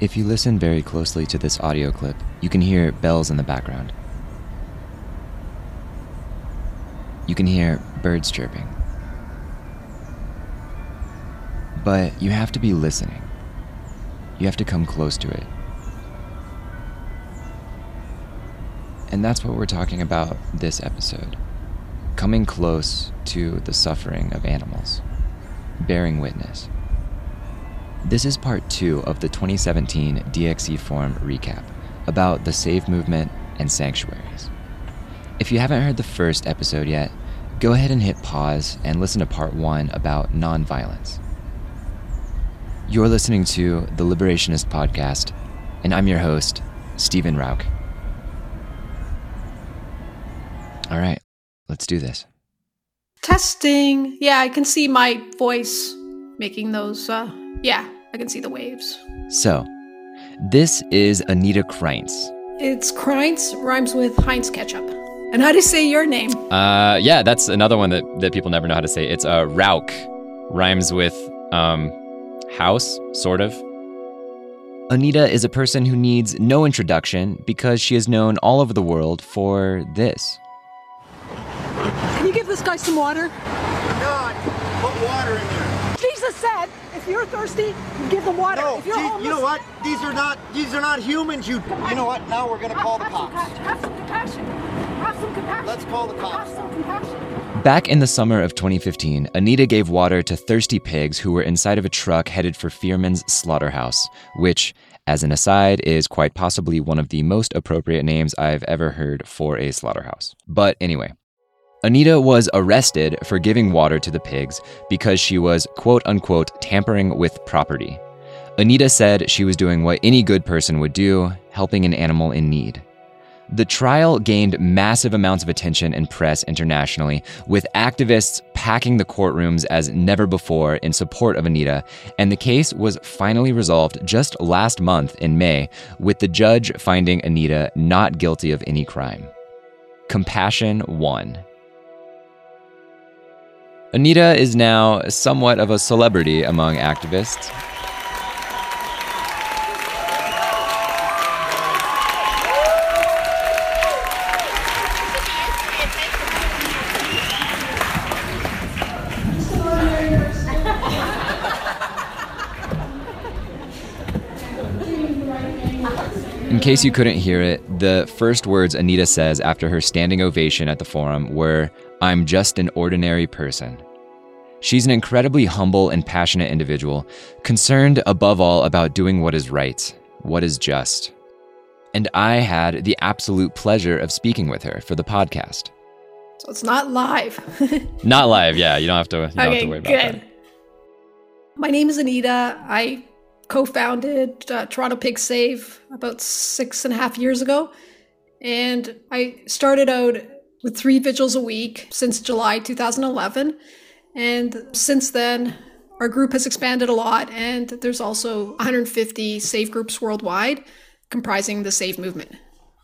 If you listen very closely to this audio clip, you can hear bells in the background. You can hear birds chirping. But you have to be listening. You have to come close to it. And that's what we're talking about this episode coming close to the suffering of animals, bearing witness. This is part two of the 2017 DXE Forum recap about the Save movement and sanctuaries. If you haven't heard the first episode yet, go ahead and hit pause and listen to part one about nonviolence. You're listening to the Liberationist Podcast, and I'm your host, Stephen Rauch. All right, let's do this. Testing. Yeah, I can see my voice making those. Uh, yeah, I can see the waves. So, this is Anita Krajnc. It's Krajnc, rhymes with Heinz ketchup. And how do you say your name? Uh, yeah, that's another one that, that people never know how to say. It's uh, Rauch, rhymes with um, house, sort of. Anita is a person who needs no introduction because she is known all over the world for this. Can you give this guy some water? God, put water in there. Jesus said, if you're thirsty, give them water. No, if you're gee, homeless, you know what? These are not these are not humans. You you know what? Now we're gonna call the have some cops. compassion. Have some compassion. Have some compassion. Let's call the cops. Have some compassion. Back in the summer of 2015, Anita gave water to thirsty pigs who were inside of a truck headed for Fearman's Slaughterhouse, which, as an aside, is quite possibly one of the most appropriate names I've ever heard for a slaughterhouse. But anyway, Anita was arrested for giving water to the pigs because she was quote unquote tampering with property. Anita said she was doing what any good person would do, helping an animal in need. The trial gained massive amounts of attention and press internationally, with activists packing the courtrooms as never before in support of Anita, and the case was finally resolved just last month in May, with the judge finding Anita not guilty of any crime. Compassion won. Anita is now somewhat of a celebrity among activists. In case you couldn't hear it, the first words Anita says after her standing ovation at the forum were, I'm just an ordinary person. She's an incredibly humble and passionate individual, concerned above all about doing what is right, what is just. And I had the absolute pleasure of speaking with her for the podcast. So it's not live. Not live, yeah. You don't have to. You don't have okay, to worry about good. that. My name is Anita. I co-founded uh, Toronto Pig Save about six and a half years ago, and I started out with three vigils a week since July 2011, and since then our group has expanded a lot, and there's also 150 Save groups worldwide, comprising the Save movement.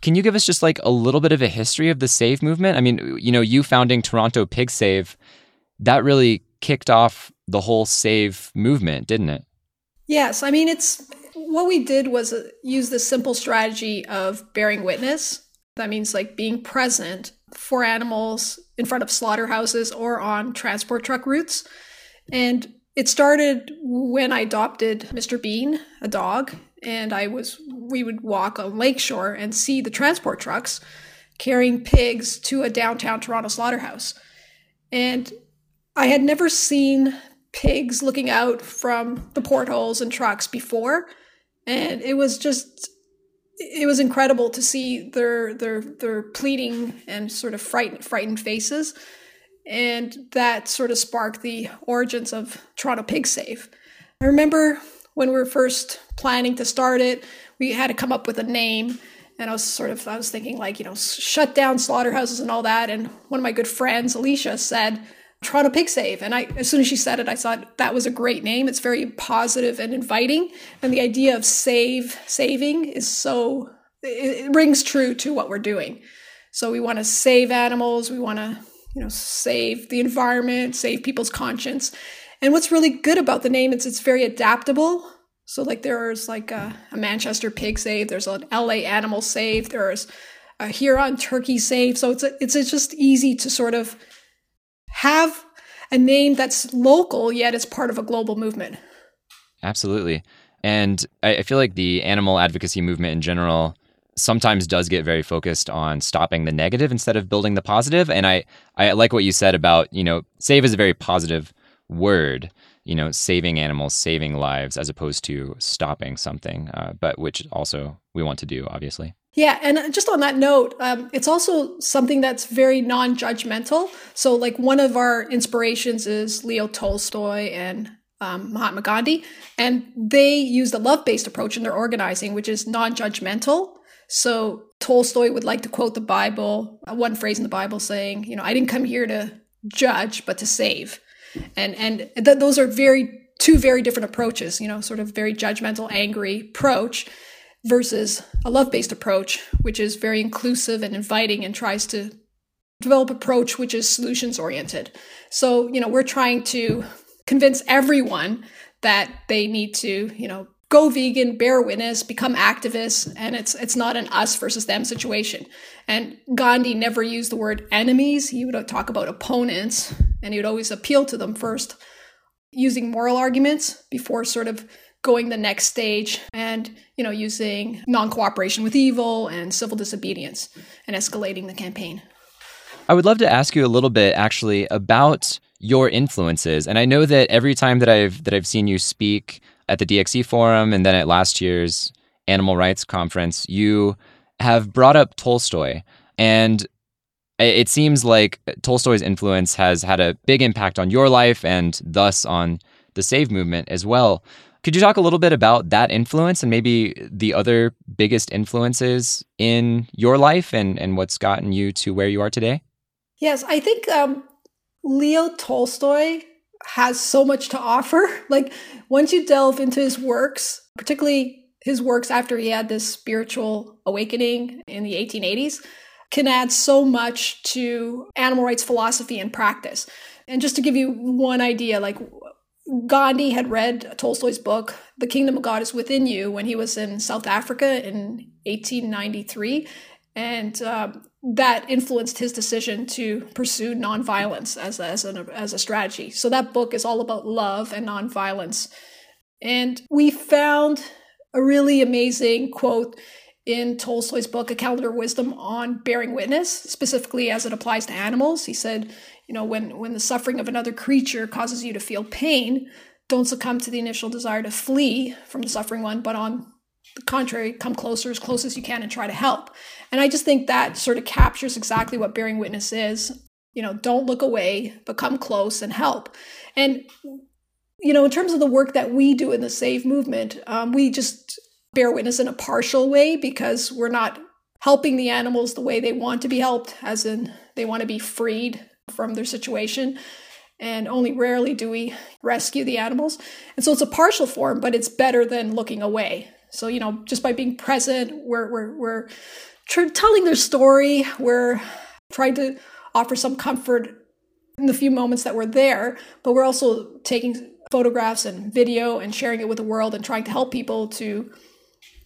Can you give us just like a little bit of a history of the Save movement? I mean, you know, you founding Toronto Pig Save, that really kicked off the whole Save movement, didn't it? Yes, I mean it's what we did was uh, use the simple strategy of bearing witness. That means like being present for animals in front of slaughterhouses or on transport truck routes. And it started when I adopted Mr. Bean, a dog, and I was we would walk on Lakeshore and see the transport trucks carrying pigs to a downtown Toronto slaughterhouse. And I had never seen pigs looking out from the portholes and trucks before and it was just it was incredible to see their their their pleading and sort of frightened frightened faces. And that sort of sparked the origins of Toronto Pig Save. I remember when we were first planning to start it, we had to come up with a name. And I was sort of I was thinking like, you know, shut down slaughterhouses and all that. And one of my good friends, Alicia said Toronto Pig Save. And I, as soon as she said it, I thought that was a great name. It's very positive and inviting. And the idea of save, saving is so, it, it rings true to what we're doing. So we want to save animals. We want to, you know, save the environment, save people's conscience. And what's really good about the name is it's very adaptable. So like there's like a, a Manchester pig save, there's an LA animal save, there's a Huron turkey save. So it's a, it's a just easy to sort of have a name that's local yet it's part of a global movement. Absolutely. And I, feel like the animal advocacy movement in general sometimes does get very focused on stopping the negative instead of building the positive. And I, I like what you said about, you know, save is a very positive word, you know, saving animals, saving lives, as opposed to stopping something, uh, but which also we want to do, obviously. Yeah, and just on that note, um, it's also something that's very non judgmental. So, like, one of our inspirations is Leo Tolstoy and um, Mahatma Gandhi, and they use the love based approach in their organizing, which is non judgmental. So Tolstoy would like to quote the Bible, uh, one phrase in the Bible saying, you know, I didn't come here to judge, but to save. And and th- those are very two very different approaches, you know, sort of very judgmental, angry approach versus a love-based approach, which is very inclusive and inviting and tries to develop approach which is solutions oriented. So, you know, we're trying to convince everyone that they need to, you know, go vegan, bear witness, become activists, and it's it's not an us versus them situation. And Gandhi never used the word enemies. He would talk about opponents, and he would always appeal to them first, using moral arguments before sort of going the next stage and you know using non-cooperation with evil and civil disobedience and escalating the campaign. I would love to ask you a little bit actually about your influences. And I know that every time that I've that I've seen you speak at the DXE forum and then at last year's animal rights conference, you have brought up Tolstoy. And it seems like Tolstoy's influence has had a big impact on your life and thus on the Save movement as well. Could you talk a little bit about that influence and maybe the other biggest influences in your life and, and what's gotten you to where you are today? Yes, I think um, Leo Tolstoy has so much to offer. Like once you delve into his works, particularly his works after he had this spiritual awakening in the 1880s, can add so much to animal rights philosophy and practice. And just to give you one idea, like Gandhi had read Tolstoy's book, The Kingdom of God is Within You, when he was in South Africa in 1893. And uh, that influenced his decision to pursue nonviolence as as, an, as a strategy. So that book is all about love and nonviolence. And we found a really amazing quote in Tolstoy's book, A Calendar of Wisdom, on bearing witness, specifically as it applies to animals. He said, you know, when, when the suffering of another creature causes you to feel pain, don't succumb to the initial desire to flee from the suffering one, but on the contrary, come closer as close as you can and try to help. And I just think that sort of captures exactly what bearing witness is. You know, don't look away, but come close and help. And, you know, in terms of the work that we do in the SAVE movement, um, we just bear witness in a partial way because we're not helping the animals the way they want to be helped, as in they want to be freed from their situation. And only rarely do we rescue the animals. And so it's a partial form, but it's better than looking away. So, you know, just by being present, we're, we're, we're telling their story. We're trying to offer some comfort in the few moments that we're there, but we're also taking photographs and video and sharing it with the world and trying to help people to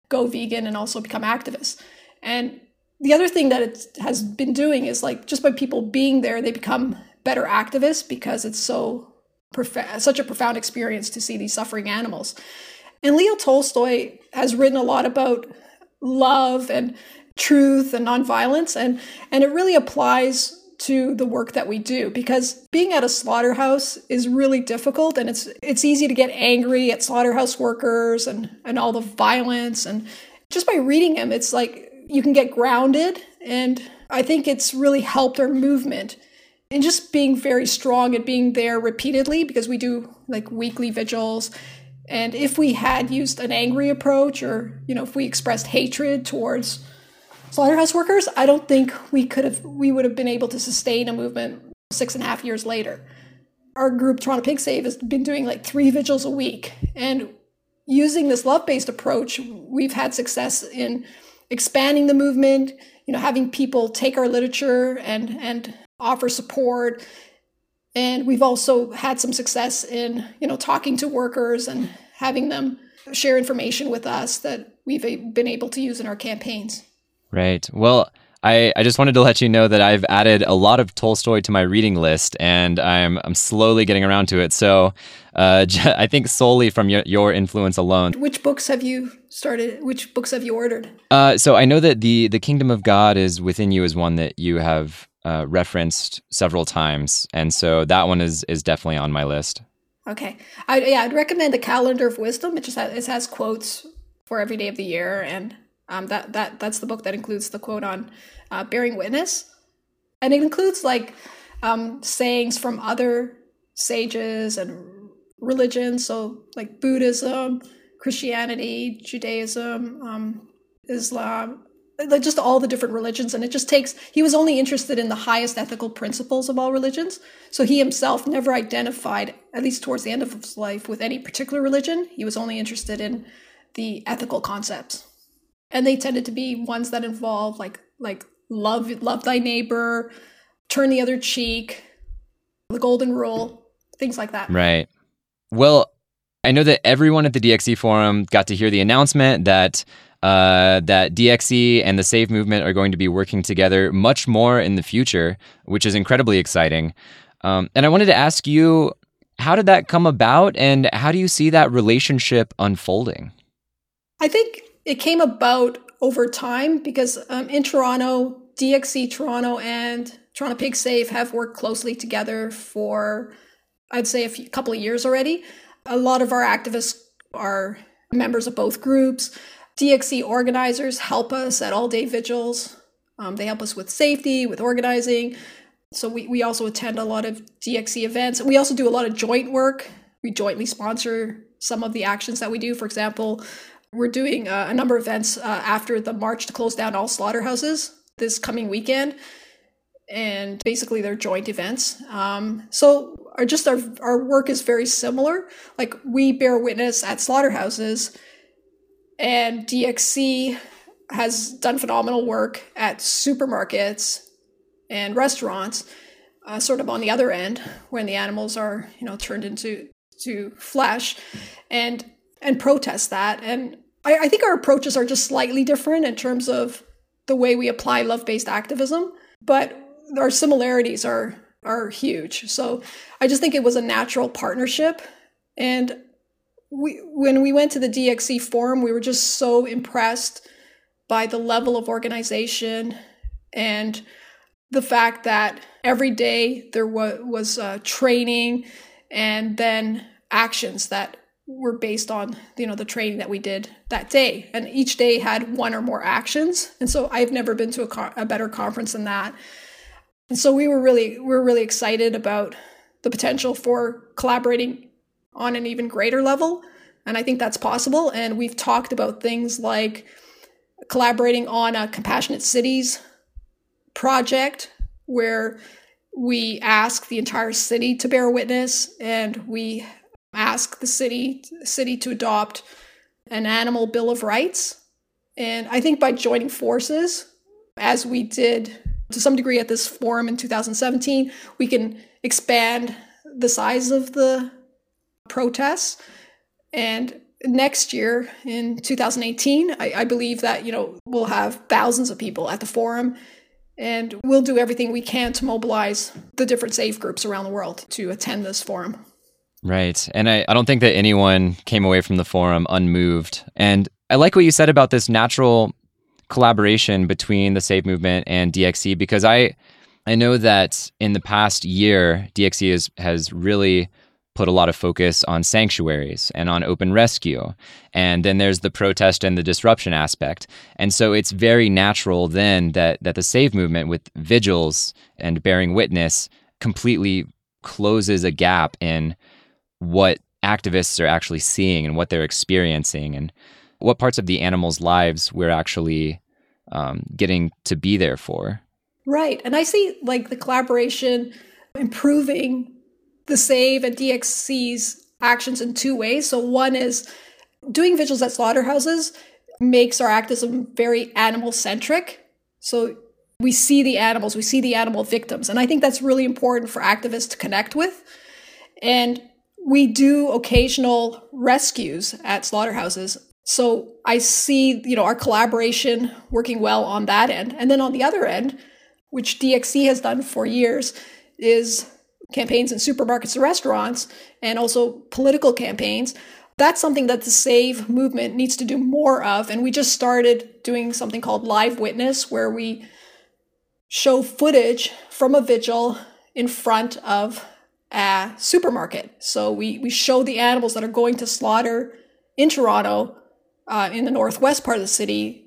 go vegan and also become activists. And the other thing that it has been doing is like just by people being there, they become better activists because it's so prof- such a profound experience to see these suffering animals. And Leo Tolstoy has written a lot about love and truth and nonviolence and and it really applies to the work that we do because being at a slaughterhouse is really difficult and it's it's easy to get angry at slaughterhouse workers and and all the violence and just by reading him it's like you can get grounded and I think it's really helped our movement and just being very strong and being there repeatedly because we do like weekly vigils. And if we had used an angry approach or you know if we expressed hatred towards slaughterhouse workers, I don't think we could have we would have been able to sustain a movement six and a half years later. Our group Toronto Pig Save has been doing like three vigils a week, and using this love-based approach, we've had success in expanding the movement. You know, having people take our literature and and offer support, and we've also had some success in you know talking to workers and having them share information with us that we've been able to use in our campaigns. Right. Well, I, I just wanted to let you know that I've added a lot of Tolstoy to my reading list, and I'm I'm slowly getting around to it. So, uh, I think solely from your, your influence alone. Which books have you started? Which books have you ordered? Uh, so I know that the the Kingdom of God is within you is one that you have uh, referenced several times, and so that one is is definitely on my list. Okay, I, yeah, I'd recommend the Calendar of Wisdom. It just has, it has quotes for every day of the year, and um, that that that's the book that includes the quote on uh, bearing witness, and it includes like um, sayings from other sages and religions. So like Buddhism, Christianity, Judaism, um, Islam, like just all the different religions. And it just takes he was only interested in the highest ethical principles of all religions. So he himself never identified at least towards the end of his life with any particular religion. He was only interested in the ethical concepts and they tended to be ones that involve like like love love thy neighbor turn the other cheek the golden rule things like that right well i know that everyone at the dxe forum got to hear the announcement that uh, that DXE and the Save movement are going to be working together much more in the future, which is incredibly exciting. Um, and I wanted to ask you, how did that come about, and how do you see that relationship unfolding? I think it came about over time because um, in Toronto, DXE Toronto and Toronto Pig Save have worked closely together for, I'd say, a few, couple of years already. A lot of our activists are members of both groups. DXE organizers help us at all day vigils. Um, they help us with safety, with organizing. So we, we also attend a lot of DXE events. We also do a lot of joint work. We jointly sponsor some of the actions that we do. For example, we're doing uh, a number of events uh, after the march to close down all slaughterhouses this coming weekend. And basically, they're joint events. Um, so, our just our our work is very similar. Like we bear witness at slaughterhouses, and DXE has done phenomenal work at supermarkets and restaurants, uh, sort of on the other end when the animals are you know turned into to flesh, and and protest that. And I, I think our approaches are just slightly different in terms of the way we apply love based activism, but our similarities are are huge. So I just think it was a natural partnership. And we when we went to the DXE forum, we were just so impressed by the level of organization and the fact that every day there was was uh, training and then actions that were based on you know the training that we did that day and each day had one or more actions and so i've never been to a, co- a better conference than that and so we were really we were really excited about the potential for collaborating on an even greater level. And I think that's possible. And we've talked about things like collaborating on a compassionate cities project where we ask the entire city to bear witness and we ask the city city to adopt an animal bill of rights and i think by joining forces as we did to some degree at this forum in 2017 we can expand the size of the protests. And next year in 2018, I, I, believe that, you know, we'll have thousands of people at the forum and we'll do everything we can to mobilize the different Save groups around the world to attend this forum. Right. And I, I don't think that anyone came away from the forum unmoved. And I like what you said about this natural collaboration between the Save movement and DXE because I I know that in the past year, DXE has, has really put a lot of focus on sanctuaries and on open rescue. And then there's the protest and the disruption aspect. And so it's very natural then that, that the Save movement with vigils and bearing witness completely closes a gap in what activists are actually seeing and what they're experiencing and what parts of the animals' lives we're actually um, getting to be there for. Right. And I see like the collaboration improving the Save and DXE's actions in two ways. So, one is doing vigils at slaughterhouses makes our activism very animal centric. So, we see the animals, we see the animal victims. And I think that's really important for activists to connect with. And we do occasional rescues at slaughterhouses. So I see, you know, our collaboration working well on that end. And then on the other end, which DXE has done for years, is campaigns in supermarkets and restaurants and also political campaigns. That's something that the SAVE movement needs to do more of. And we just started doing something called Live Witness, where we show footage from a vigil in front of a supermarket. So we, we show the animals that are going to slaughter in Toronto, uh, in the northwest part of the city,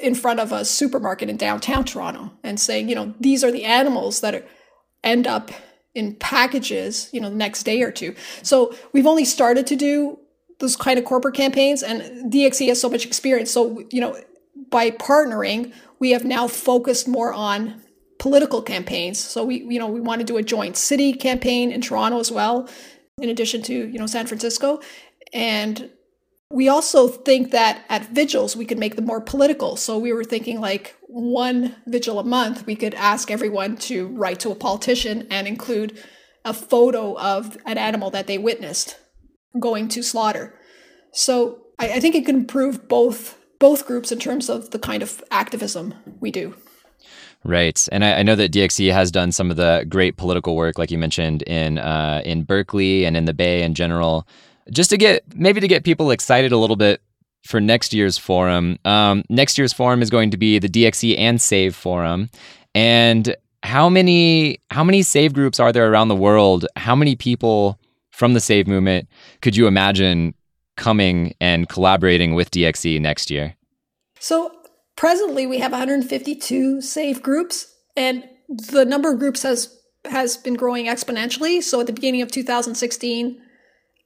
in front of a supermarket in downtown Toronto, and saying, you know, these are the animals that are, end up in packages, you know, the next day or two. So we've only started to do those kind of corporate campaigns, and DXE has so much experience. So, you know, by partnering, we have now focused more on political campaigns. So we, you know, we want to do a joint city campaign in Toronto as well, in addition to, you know, San Francisco. And we also think that at vigils we could make them more political. So we were thinking like one vigil a month, we could ask everyone to write to a politician and include a photo of an animal that they witnessed going to slaughter. So I, I think it can improve both both groups in terms of the kind of activism we do. Right, and I, I, know that DXE has done some of the great political work, like you mentioned in uh, in Berkeley and in the Bay in general, just to get maybe to get people excited a little bit for next year's forum. Um, next year's forum is going to be the DXE and Save forum, and how many how many Save groups are there around the world? How many people from the Save movement could you imagine coming and collaborating with DXE next year? So presently we have 152 Save groups and the number of groups has has been growing exponentially. So at the beginning of 2016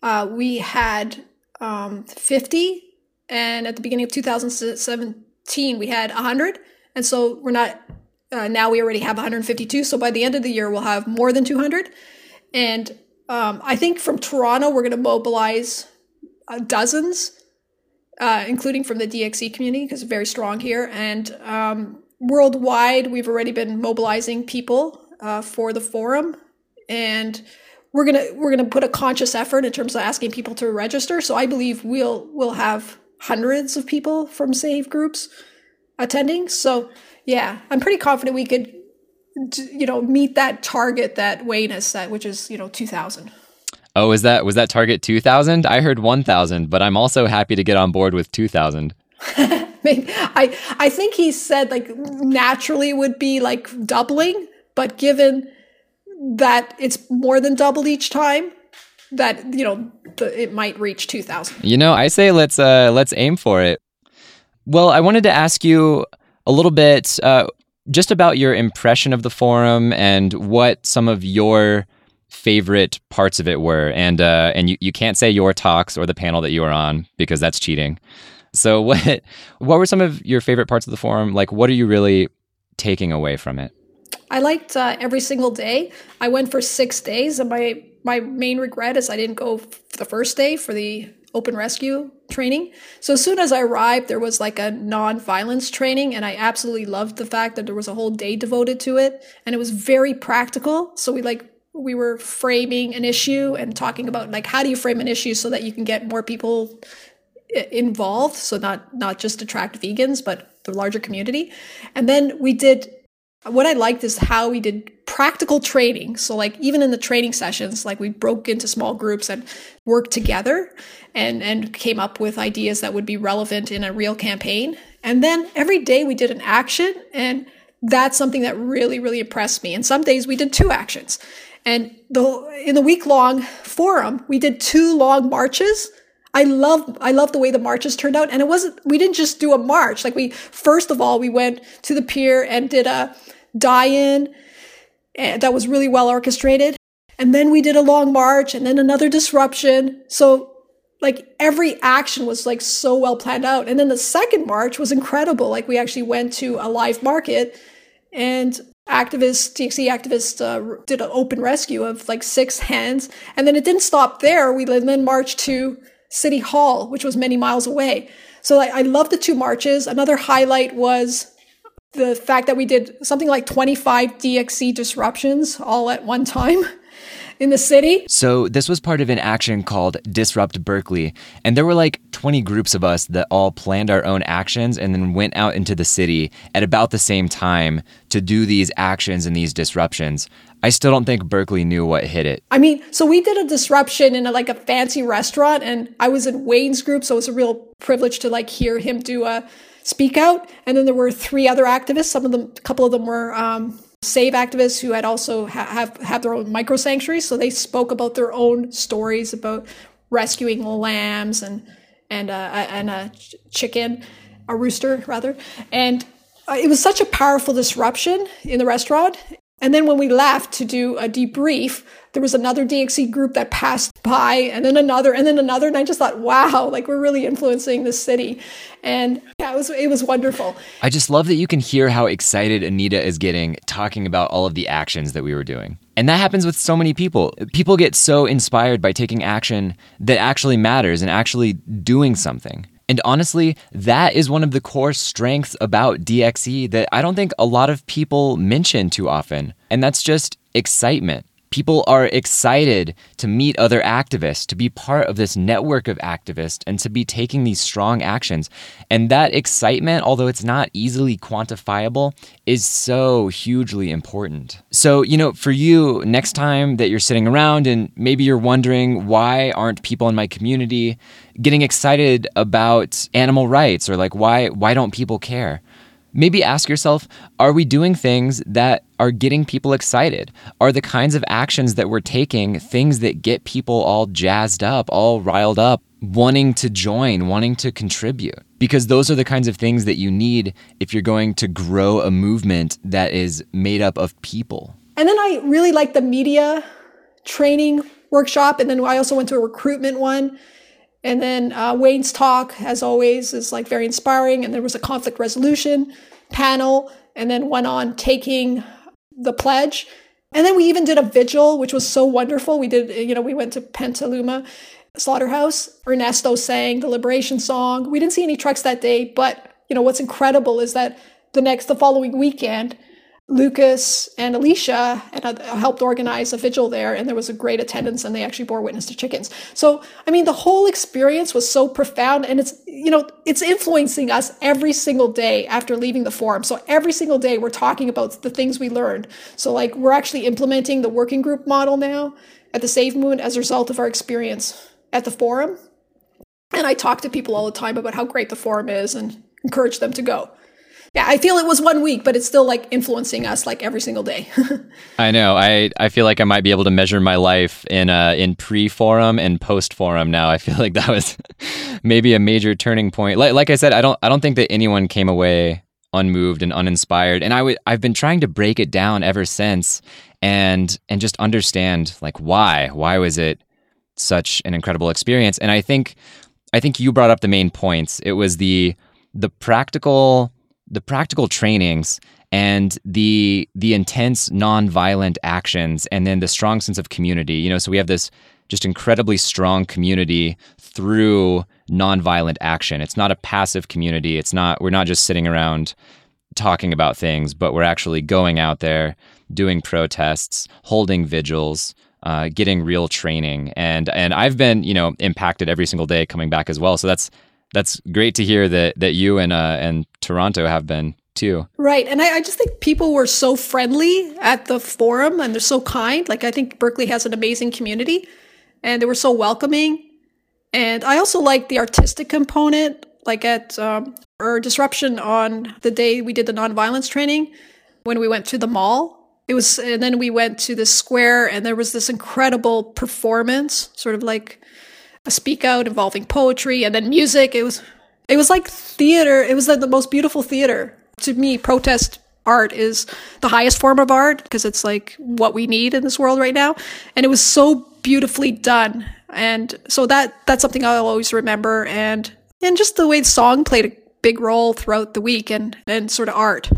uh, we had um, 50 and at the beginning of 2017 we had 100 and so we're not uh, now we already have 152 so by the end of the year we'll have more than 200 and um, i think from toronto we're going to mobilize uh, dozens uh, including from the DXE community because it's very strong here. And um, worldwide, we've already been mobilizing people uh, for the forum, and we're gonna we're gonna put a conscious effort in terms of asking people to register. So I believe we'll we'll have hundreds of people from Save groups attending. So yeah, I'm pretty confident we could you know meet that target that Wayne has set, which is you know 2,000. Oh, was that was that target 2000? I heard 1000, but I'm also happy to get on board with 2000. I I think he said like naturally would be like doubling, but given that it's more than doubled each time, that you know the, it might reach 2000. You know, I say let's uh let's aim for it. Well, I wanted to ask you a little bit uh, just about your impression of the forum and what some of your favorite parts of it were. And uh, and you, you can't say your talks or the panel that you were on because that's cheating. So what what were some of your favorite parts of the forum? Like what are you really taking away from it? I liked uh, every single day. I went for six days, and my my main regret is I didn't go the first day for the open rescue training. So as soon as I arrived, there was like a non-violence training, and I absolutely loved the fact that there was a whole day devoted to it, and it was very practical. So we like we were framing an issue and talking about like how do you frame an issue so that you can get more people involved? So not not just attract vegans but the larger community. And then we did what i liked is how we did practical training. So like even in the training sessions like we broke into small groups and worked together and and came up with ideas that would be relevant in a real campaign. And then every day we did an action and that's something that really really impressed me. And some days we did two actions and the in the week long forum, we did two long marches. I love I love the way the marches turned out. And it wasn't we didn't just do a march. Like we first of all we went to the pier and did a die-in and that was really well orchestrated. And then we did a long march and then another disruption. So like every action was like so well planned out. And then the second march was incredible. Like we actually went to a live market and activists, DXE activists, uh, did an open rescue of like six hens. And then it didn't stop there. We then marched to City Hall, which was many miles away. So like, I love the two marches. Another highlight was the fact that we did something like 25 DXE disruptions all at one time. in the city. So, this was part of an action called Disrupt Berkeley. And there were like 20 groups of us that all planned our own actions and then went out into the city at about the same time to do these actions and these disruptions. I still don't think Berkeley knew what hit it. I mean, so we did a disruption in a, like a fancy restaurant, and I was in Wayne's group, so it was a real privilege to like hear him do a speak out. And then there were three other activists. Some of them, a couple of them were um, save activists who had also ha- have have their own micro sanctuaries. So they spoke about their own stories about rescuing lambs and and uh, and a chicken, a rooster rather, and uh, it was such a powerful disruption in the restaurant. And then when we left to do a debrief, there was another DXE group that passed by, and then another, and then another, and I just thought, wow, like we're really influencing the city, and yeah, it was it was wonderful. I just love that you can hear how excited Anita is getting talking about all of the actions that we were doing. And that happens with so many people. People get so inspired by taking action that actually matters and actually doing something. And honestly, that is one of the core strengths about DXE that I don't think a lot of people mention too often. And that's just excitement. People are excited to meet other activists, to be part of this network of activists, and to be taking these strong actions. And that excitement, although it's not easily quantifiable, is so hugely important. So, you know, for you, next time that you're sitting around and maybe you're wondering why aren't people in my community getting excited about animal rights or like why why don't people care? Maybe ask yourself are we doing things that are getting people excited? Are the kinds of actions that we're taking things that get people all jazzed up, all riled up, wanting to join, wanting to contribute? Because those are the kinds of things that you need if you're going to grow a movement that is made up of people. And then I really like the media training workshop. And then I also went to a recruitment one. And then uh, Wayne's talk, as always, is like very inspiring. And there was a conflict resolution panel, and then went on taking the pledge. And then we even did a vigil, which was so wonderful. We did, you know, we went to Petaluma Slaughterhouse. Ernesto sang the Liberation song. We didn't see any trucks that day, but you know what's incredible is that the next, the following weekend, Lucas and Alicia and helped organize a vigil there, and there was a great attendance, and they actually bore witness to chickens. So, I mean, the whole experience was so profound, and it's you know it's influencing us every single day after leaving the forum. So every single day we're talking about the things we learned. So like we're actually implementing the working group model now at the Save Movement as a result of our experience at the forum. And I talk to people all the time about how great the forum is and encourage them to go yeah, I feel it was one week, but it's still like influencing us like every single day. I know. I, I feel like I might be able to measure my life in uh, in pre forum and post forum now. I feel like that was maybe a major turning point. Like like I said, I don't I don't think that anyone came away unmoved and uninspired. And I would I've been trying to break it down ever since and and just understand like why why was it such an incredible experience. And I think I think you brought up the main points. It was the the practical the practical trainings and the the intense nonviolent actions and then the strong sense of community. You know so we have this just incredibly strong community through nonviolent action. It's not a passive community. It's not we're not just sitting around talking about things but we're actually going out there doing protests holding vigils uh, getting real training. And and i've been you know impacted every single day coming back as well. So that's that's great to hear that that you and uh, and Toronto have been too. Right, and I, I, just think people were so friendly at the forum, and they're so kind. Like I think Berkeley has an amazing community, and they were so welcoming. And I also like the artistic component, like at um, our disruption on the day we did the nonviolence training when we went to the mall. It was, and then we went to the square, and there was this incredible performance, sort of like a speak out involving poetry and then music. It was it was like theater. It was like the most beautiful theater. To me, protest art is the highest form of art because it's like what we need in this world right now. And it was so beautifully done. And so that that's something I'll always remember and and just the way the song played a big role throughout the week and and sort of art.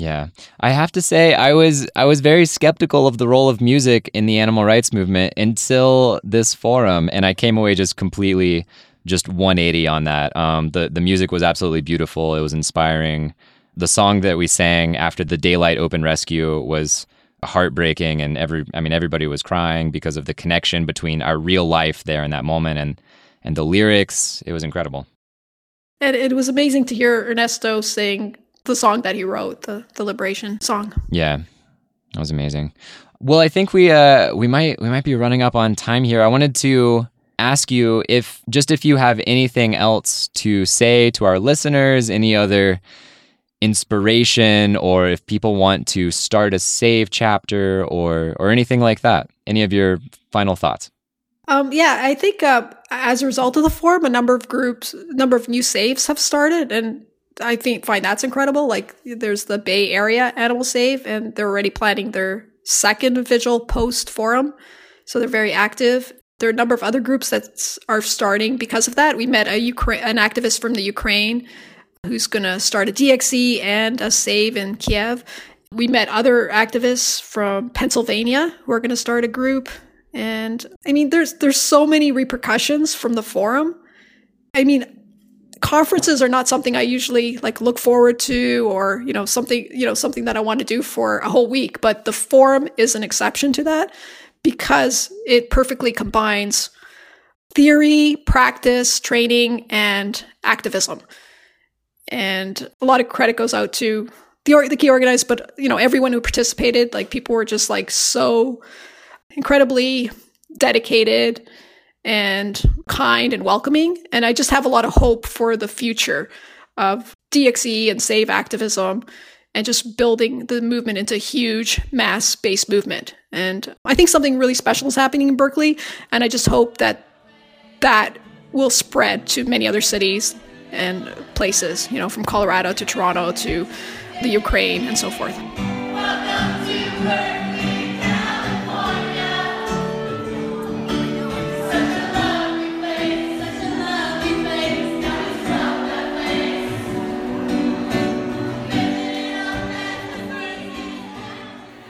Yeah. I have to say I was I was very skeptical of the role of music in the animal rights movement until this forum and I came away just completely just 180 on that. Um, the the music was absolutely beautiful. It was inspiring. The song that we sang after the daylight open rescue was heartbreaking and every I mean everybody was crying because of the connection between our real life there in that moment and and the lyrics. It was incredible. And it was amazing to hear Ernesto sing the song that he wrote, the the Liberation song. Yeah. That was amazing. Well, I think we uh we might we might be running up on time here. I wanted to ask you if just if you have anything else to say to our listeners, any other inspiration or if people want to start a save chapter or or anything like that. Any of your final thoughts? Um, yeah, I think uh, as a result of the forum, a number of groups, a number of new saves have started, and I think find that's incredible. Like there's the Bay Area Animal Save, and they're already planning their second vigil post forum, so they're very active. There are a number of other groups that are starting because of that. We met a Ukraine, an activist from the Ukraine who's going to start a DXE and a save in Kiev. We met other activists from Pennsylvania who are going to start a group. And I mean, there's there's so many repercussions from the forum. I mean, conferences are not something I usually like look forward to or, you know, something, you know, something that I want to do for a whole week, but the forum is an exception to that because it perfectly combines theory, practice, training, and activism and a lot of credit goes out to the the key organizers, but you know everyone who participated. Like people were just like so incredibly dedicated and kind and welcoming, and I just have a lot of hope for the future of DXE and Save activism and just building the movement into a huge mass based movement. And I think something really special is happening in Berkeley, and I just hope that that will spread to many other cities and places, you know, from Colorado to Toronto to the Ukraine and so forth.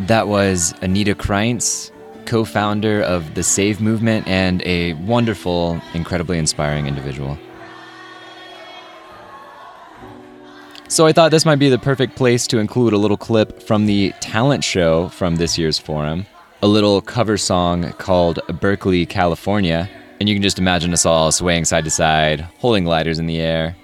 That was Anita Krajnc, co founder of the SAVE movement and a wonderful, incredibly inspiring individual. So I thought this might be the perfect place to include a little clip from the talent show from this year's forum, a little cover song called Berkeley, California. And you can just imagine us all swaying side to side, holding lighters in the air,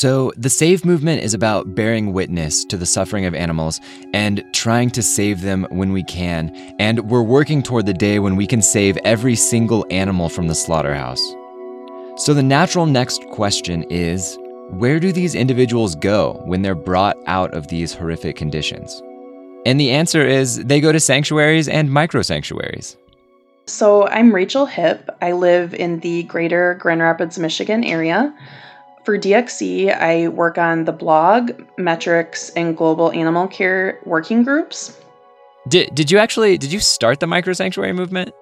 So, the SAVE movement is about bearing witness to the suffering of animals and trying to save them when we can. And we're working toward the day when we can save every single animal from the slaughterhouse. So, the natural next question is where do these individuals go when they're brought out of these horrific conditions? And the answer is they go to sanctuaries and micro sanctuaries. So, I'm Rachel Hipp. I live in the greater Grand Rapids, Michigan area. For DXE, I work on the blog, metrics, and global animal care working groups. Did, did you actually did you start the micro sanctuary movement?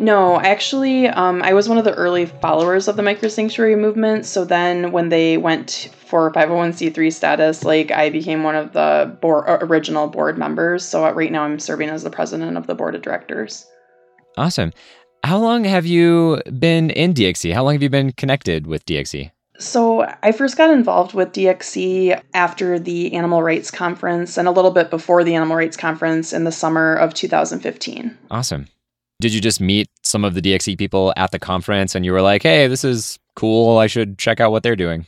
No, actually, um, I was one of the early followers of the micro sanctuary movement. So then, when they went for 501c3 status, like I became one of the board, uh, original board members. So right now, I'm serving as the president of the board of directors. Awesome. How long have you been in DXE? How long have you been connected with DXE? So, I first got involved with DXE after the Animal Rights Conference and a little bit before the Animal Rights Conference in the summer of 2015. Awesome. Did you just meet some of the DXE people at the conference and you were like, hey, this is cool. I should check out what they're doing?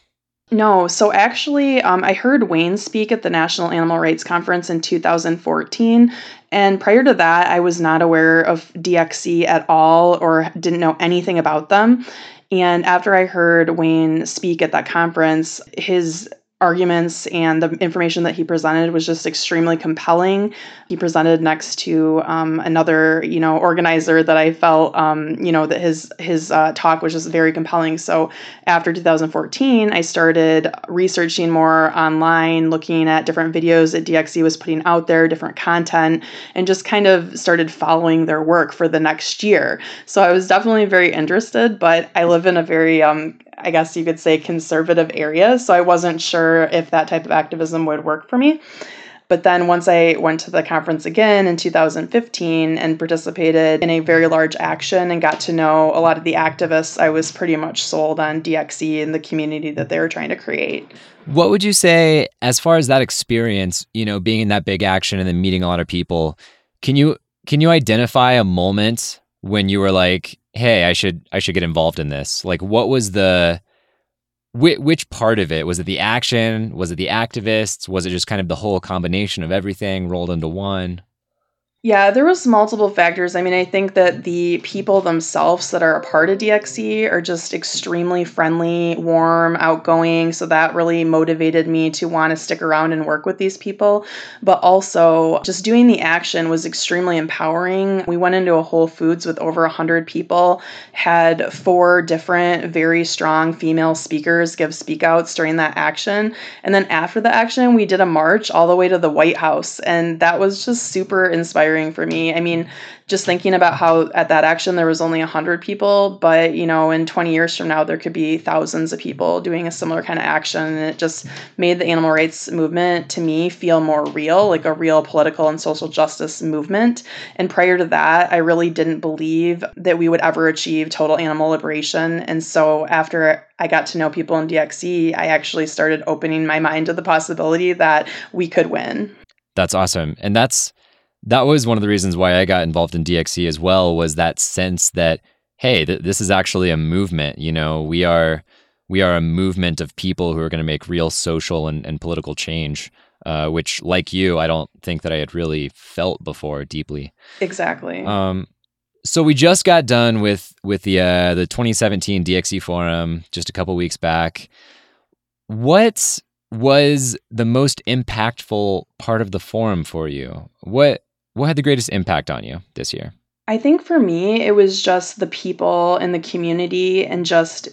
No, so actually, um, I heard Wayne speak at the National Animal Rights Conference in 2014. And prior to that, I was not aware of DXE at all or didn't know anything about them. And after I heard Wayne speak at that conference, his arguments and the information that he presented was just extremely compelling. He presented next to um, another, you know, organizer that I felt, um, you know, that his his uh, talk was just very compelling. So after 2014, I started researching more online, looking at different videos that DXE was putting out there, different content, and just kind of started following their work for the next year. So I was definitely very interested, but I live in a very um, I guess you could say, conservative area. So I wasn't sure if that type of activism would work for me. But then once I went to the conference again in 2015 and participated in a very large action and got to know a lot of the activists, I was pretty much sold on DXE and the community that they were trying to create. What would you say as far as that experience, you know, being in that big action and then meeting a lot of people, can you can you identify a moment when you were like, hey, I should I should get involved in this? Like, what was the which, part of it was it the action? Was it the activists? Was it just kind of the whole combination of everything rolled into one? Yeah, there was multiple factors. I mean, I think that the people themselves that are a part of DXE are just extremely friendly, warm, outgoing, so that really motivated me to want to stick around and work with these people. But also, just doing the action was extremely empowering. We went into a Whole Foods with over 100 people, had four different very strong female speakers give speakouts during that action, and then after the action, we did a march all the way to the White House, and that was just super inspiring inspiring for me. I mean, just thinking about how at that action there was only 100 people, but you know, in 20 years from now there could be thousands of people doing a similar kind of action and it just made the animal rights movement to me feel more real, like a real political and social justice movement. And prior to that, I really didn't believe that we would ever achieve total animal liberation. And so after I got to know people in DXE, I actually started opening my mind to the possibility that we could win. That's awesome. And that's that was one of the reasons why I got involved in DXE as well was that sense that hey, th- this is actually a movement. You know, we are we are a movement of people who are going to make real social and, and political change. Uh, which, like you, I don't think that I had really felt before deeply. Exactly. Um, so we just got done with with the uh, the 2017 DXE forum just a couple weeks back. What was the most impactful part of the forum for you? What what had the greatest impact on you this year? I think for me, it was just the people in the community and just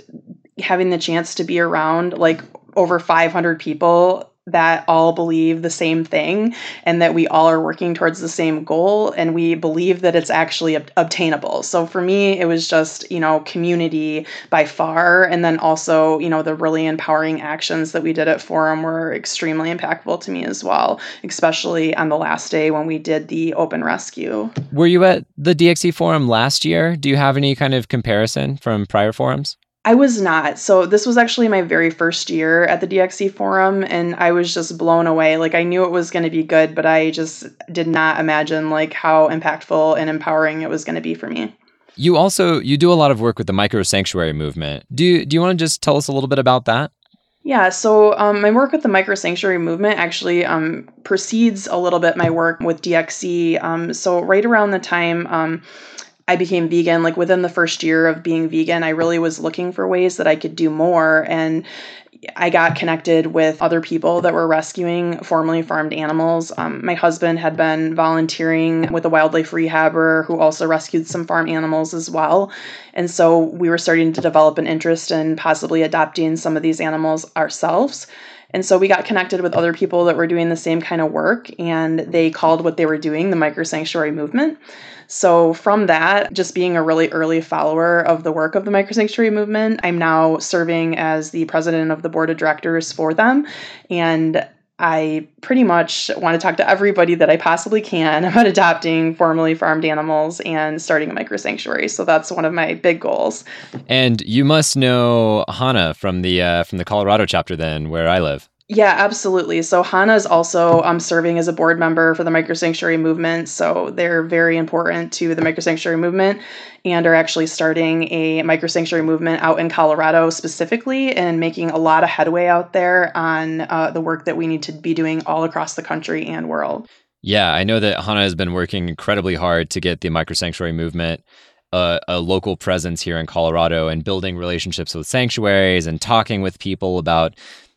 having the chance to be around like over 500 people that all believe the same thing and that we all are working towards the same goal and we believe that it's actually ob- obtainable. So for me it was just, you know, community by far and then also, you know, the really empowering actions that we did at Forum were extremely impactful to me as well, especially on the last day when we did the open rescue. Were you at the DXE forum last year? Do you have any kind of comparison from prior forums? I was not. So this was actually my very first year at the DXE forum and I was just blown away. Like I knew it was going to be good, but I just did not imagine like how impactful and empowering it was going to be for me. You also you do a lot of work with the micro sanctuary movement. Do you, do you want to just tell us a little bit about that? Yeah, so um, my work with the micro sanctuary movement actually um, precedes a little bit my work with DXE. Um, so right around the time um, I became vegan, like within the first year of being vegan, I really was looking for ways that I could do more. And I got connected with other people that were rescuing formerly farmed animals. Um, my husband had been volunteering with a wildlife rehabber who also rescued some farm animals as well. And so we were starting to develop an interest in possibly adopting some of these animals ourselves. And so we got connected with other people that were doing the same kind of work, and they called what they were doing the micro sanctuary movement. So, from that, just being a really early follower of the work of the micro sanctuary movement, I'm now serving as the president of the board of directors for them. And I pretty much want to talk to everybody that I possibly can about adopting formerly farmed animals and starting a micro sanctuary. So that's one of my big goals. And you must know Hannah from the uh, from the Colorado chapter, then, where I live. Yeah, absolutely. So Hannah is also um, serving as a board member for the Micro Sanctuary movement. So they're very important to the Micro Sanctuary movement and are actually starting a Micro Sanctuary movement out in Colorado specifically and making a lot of headway out there on uh, the work that we need to be doing all across the country and world. Yeah, I know that Hannah has been working incredibly hard to get the Micro Sanctuary movement a, a, local presence here in Colorado and building relationships with sanctuaries and talking with people about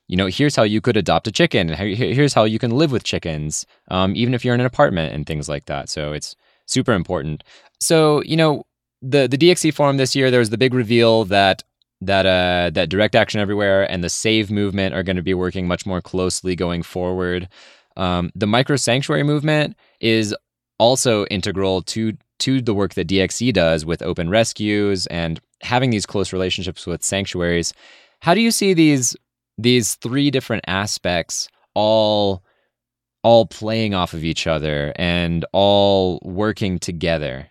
you know, here's how you could adopt a chicken. and Here's how you can live with chickens, um, even if you're in an apartment and things like that. So it's super important. So you know, the the DXE forum this year, there was the big reveal that that uh, that Direct Action Everywhere and the Save movement are going to be working much more closely going forward. Um, the micro sanctuary movement is also integral to to the work that DXE does with open rescues and having these close relationships with sanctuaries. How do you see these these three different aspects all all playing off of each other and all working together?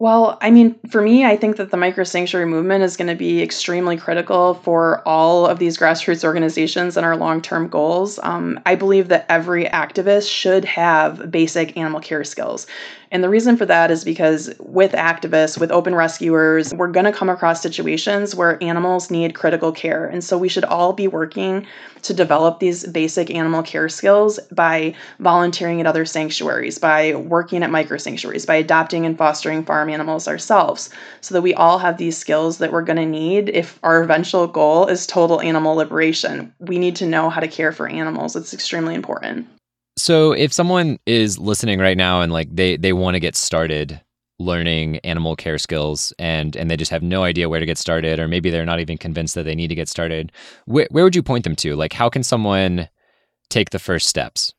Well, I mean, for me, I think that the micro sanctuary movement is going to be extremely critical for all of these grassroots organizations and our long term goals. Um, I believe that every activist should have basic animal care skills. And the reason for that is because with activists, with open rescuers, we're going to come across situations where animals need critical care. And so we should all be working to develop these basic animal care skills by volunteering at other sanctuaries, by working at micro sanctuaries, by adopting and fostering farm animals ourselves, so that we all have these skills that we're going to need if our eventual goal is total animal liberation. We need to know how to care for animals. It's extremely important. So if someone is listening right now and like they they want to get started learning animal care skills and and they just have no idea where to get started or maybe they're not even convinced that they need to get started, wh- where would you point them to? Like how can someone take the first steps?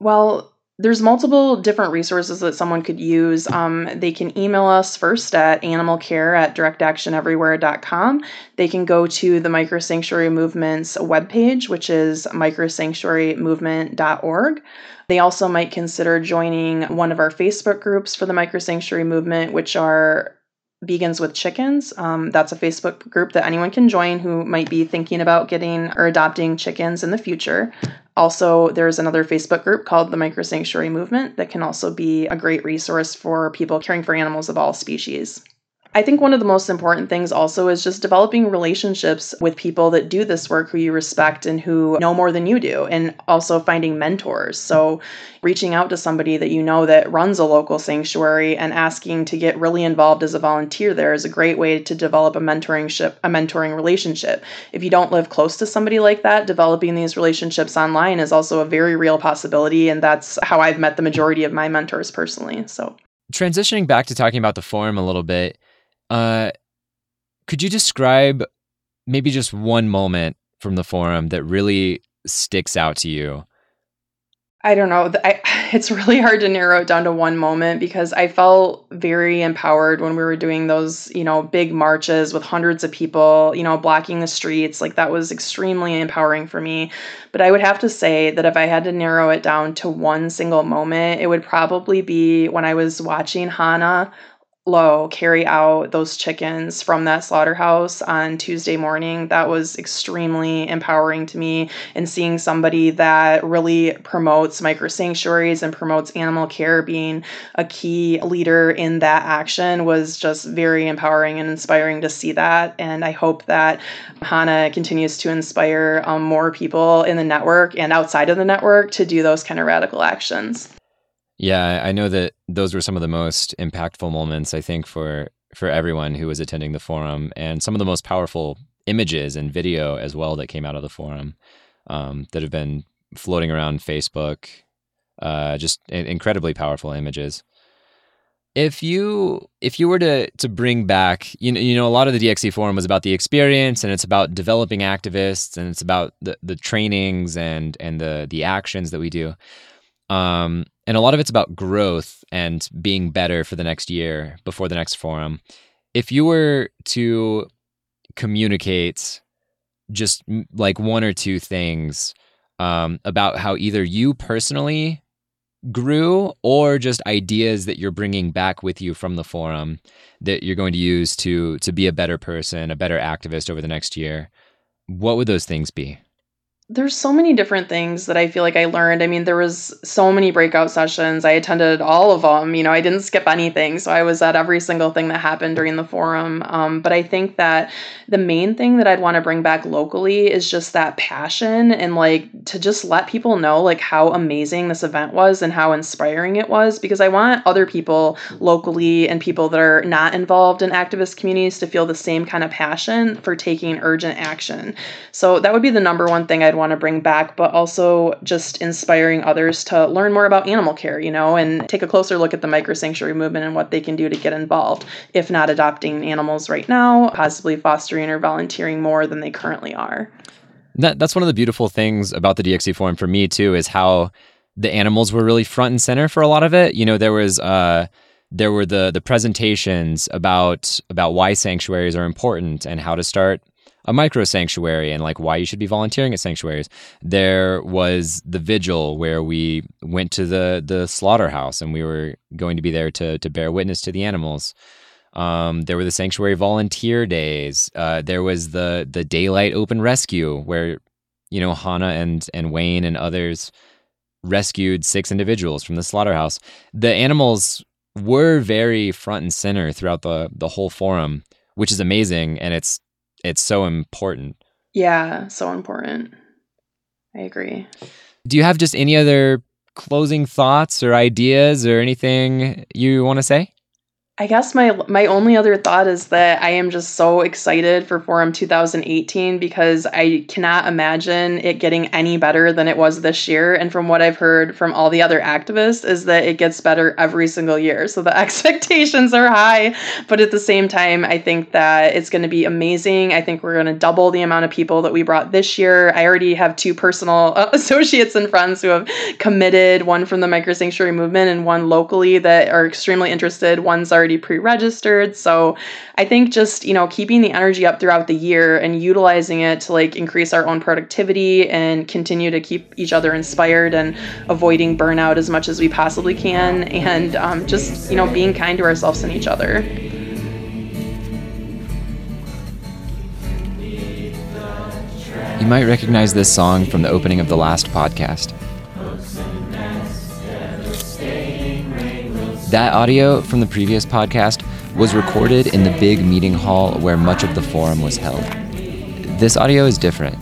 Well, there's multiple different resources that someone could use. Um, they can email us first at animalcare at directactioneverywhere.com. They can go to the Micro Sanctuary Movement's webpage, which is microsanctuarymovement.org. They also might consider joining one of our Facebook groups for the Micro Sanctuary Movement, which are Vegans with Chickens. Um, that's a Facebook group that anyone can join who might be thinking about getting or adopting chickens in the future. Also, there's another Facebook group called the Micro Sanctuary Movement that can also be a great resource for people caring for animals of all species. I think one of the most important things also is just developing relationships with people that do this work who you respect and who know more than you do, and also finding mentors. So, reaching out to somebody that you know that runs a local sanctuary and asking to get really involved as a volunteer there is a great way to develop a a mentoring relationship. If you don't live close to somebody like that, developing these relationships online is also a very real possibility, and that's how I've met the majority of my mentors personally. So, transitioning back to talking about the forum a little bit uh, could you describe maybe just one moment from the forum that really sticks out to you? I don't know. I, it's really hard to narrow it down to one moment because I felt very empowered when we were doing those, you know, big marches with hundreds of people, you know, blocking the streets. Like that was extremely empowering for me. But I would have to say that if I had to narrow it down to one single moment, it would probably be when I was watching Hannah Lowe carry out those chickens from that slaughterhouse on Tuesday morning. That was extremely empowering to me. And seeing somebody that really promotes micro sanctuaries and promotes animal care being a key leader in that action was just very empowering and inspiring to see that. And I hope that Hannah continues to inspire um, more people in the network and outside of the network to do those kind of radical actions. Yeah, I know that those were some of the most impactful moments I think for for everyone who was attending the forum, and some of the most powerful images and video as well that came out of the forum um, that have been floating around Facebook. Uh, just incredibly powerful images. If you if you were to to bring back, you know, you know, a lot of the DXE forum was about the experience, and it's about developing activists, and it's about the the trainings and and the the actions that we do. Um, and a lot of it's about growth and being better for the next year before the next forum. If you were to communicate just like one or two things um, about how either you personally grew or just ideas that you're bringing back with you from the forum that you're going to use to to be a better person, a better activist over the next year, what would those things be? There's so many different things that I feel like I learned. I mean, there was so many breakout sessions. I attended all of them. You know, I didn't skip anything, so I was at every single thing that happened during the forum. Um, but I think that the main thing that I'd want to bring back locally is just that passion and like to just let people know like how amazing this event was and how inspiring it was. Because I want other people locally and people that are not involved in activist communities to feel the same kind of passion for taking urgent action. So that would be the number one thing I'd want to bring back, but also just inspiring others to learn more about animal care, you know, and take a closer look at the micro sanctuary movement and what they can do to get involved, if not adopting animals right now, possibly fostering or volunteering more than they currently are. That, that's one of the beautiful things about the DXE Forum for me, too, is how the animals were really front and center for a lot of it. You know, there was, uh, there were the the presentations about about why sanctuaries are important and how to start a micro sanctuary and like why you should be volunteering at sanctuaries. There was the vigil where we went to the the slaughterhouse and we were going to be there to to bear witness to the animals. Um, there were the sanctuary volunteer days. Uh, there was the the daylight open rescue where you know Hannah and and Wayne and others rescued six individuals from the slaughterhouse. The animals were very front and center throughout the the whole forum, which is amazing and it's it's so important. Yeah, so important. I agree. Do you have just any other closing thoughts or ideas or anything you want to say? I guess my my only other thought is that I am just so excited for Forum 2018 because I cannot imagine it getting any better than it was this year. And from what I've heard from all the other activists, is that it gets better every single year. So the expectations are high, but at the same time, I think that it's going to be amazing. I think we're going to double the amount of people that we brought this year. I already have two personal associates and friends who have committed, one from the micro sanctuary movement and one locally that are extremely interested. One's already already pre-registered. So I think just, you know, keeping the energy up throughout the year and utilizing it to like increase our own productivity and continue to keep each other inspired and avoiding burnout as much as we possibly can and um, just, you know, being kind to ourselves and each other. You might recognize this song from the opening of the last podcast. That audio from the previous podcast was recorded in the big meeting hall where much of the forum was held. This audio is different.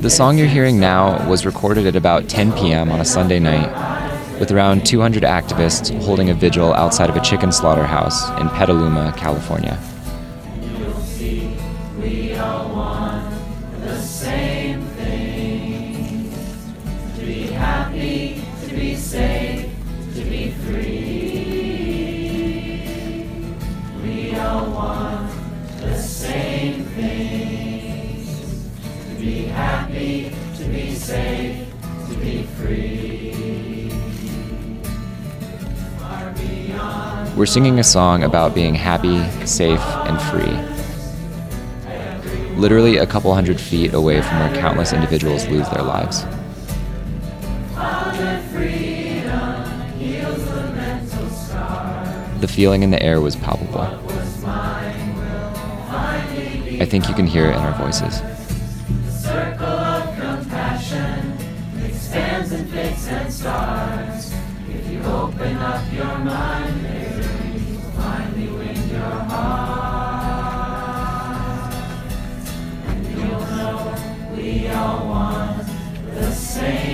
The song you're hearing now was recorded at about 10 p.m. on a Sunday night, with around 200 activists holding a vigil outside of a chicken slaughterhouse in Petaluma, California. We're singing a song about being happy, safe, and free. Literally a couple hundred feet away from where countless individuals lose their lives. The feeling in the air was palpable. I think you can hear it in our voices. Open up your mind baby, you finally win your heart. And you'll know we all want the same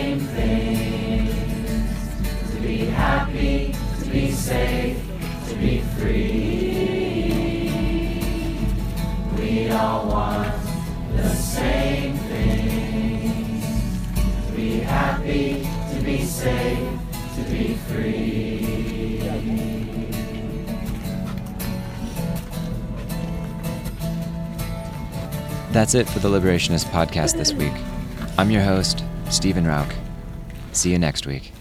That's it for the Liberationist podcast this week. I'm your host, Stephen Rauch. See you next week.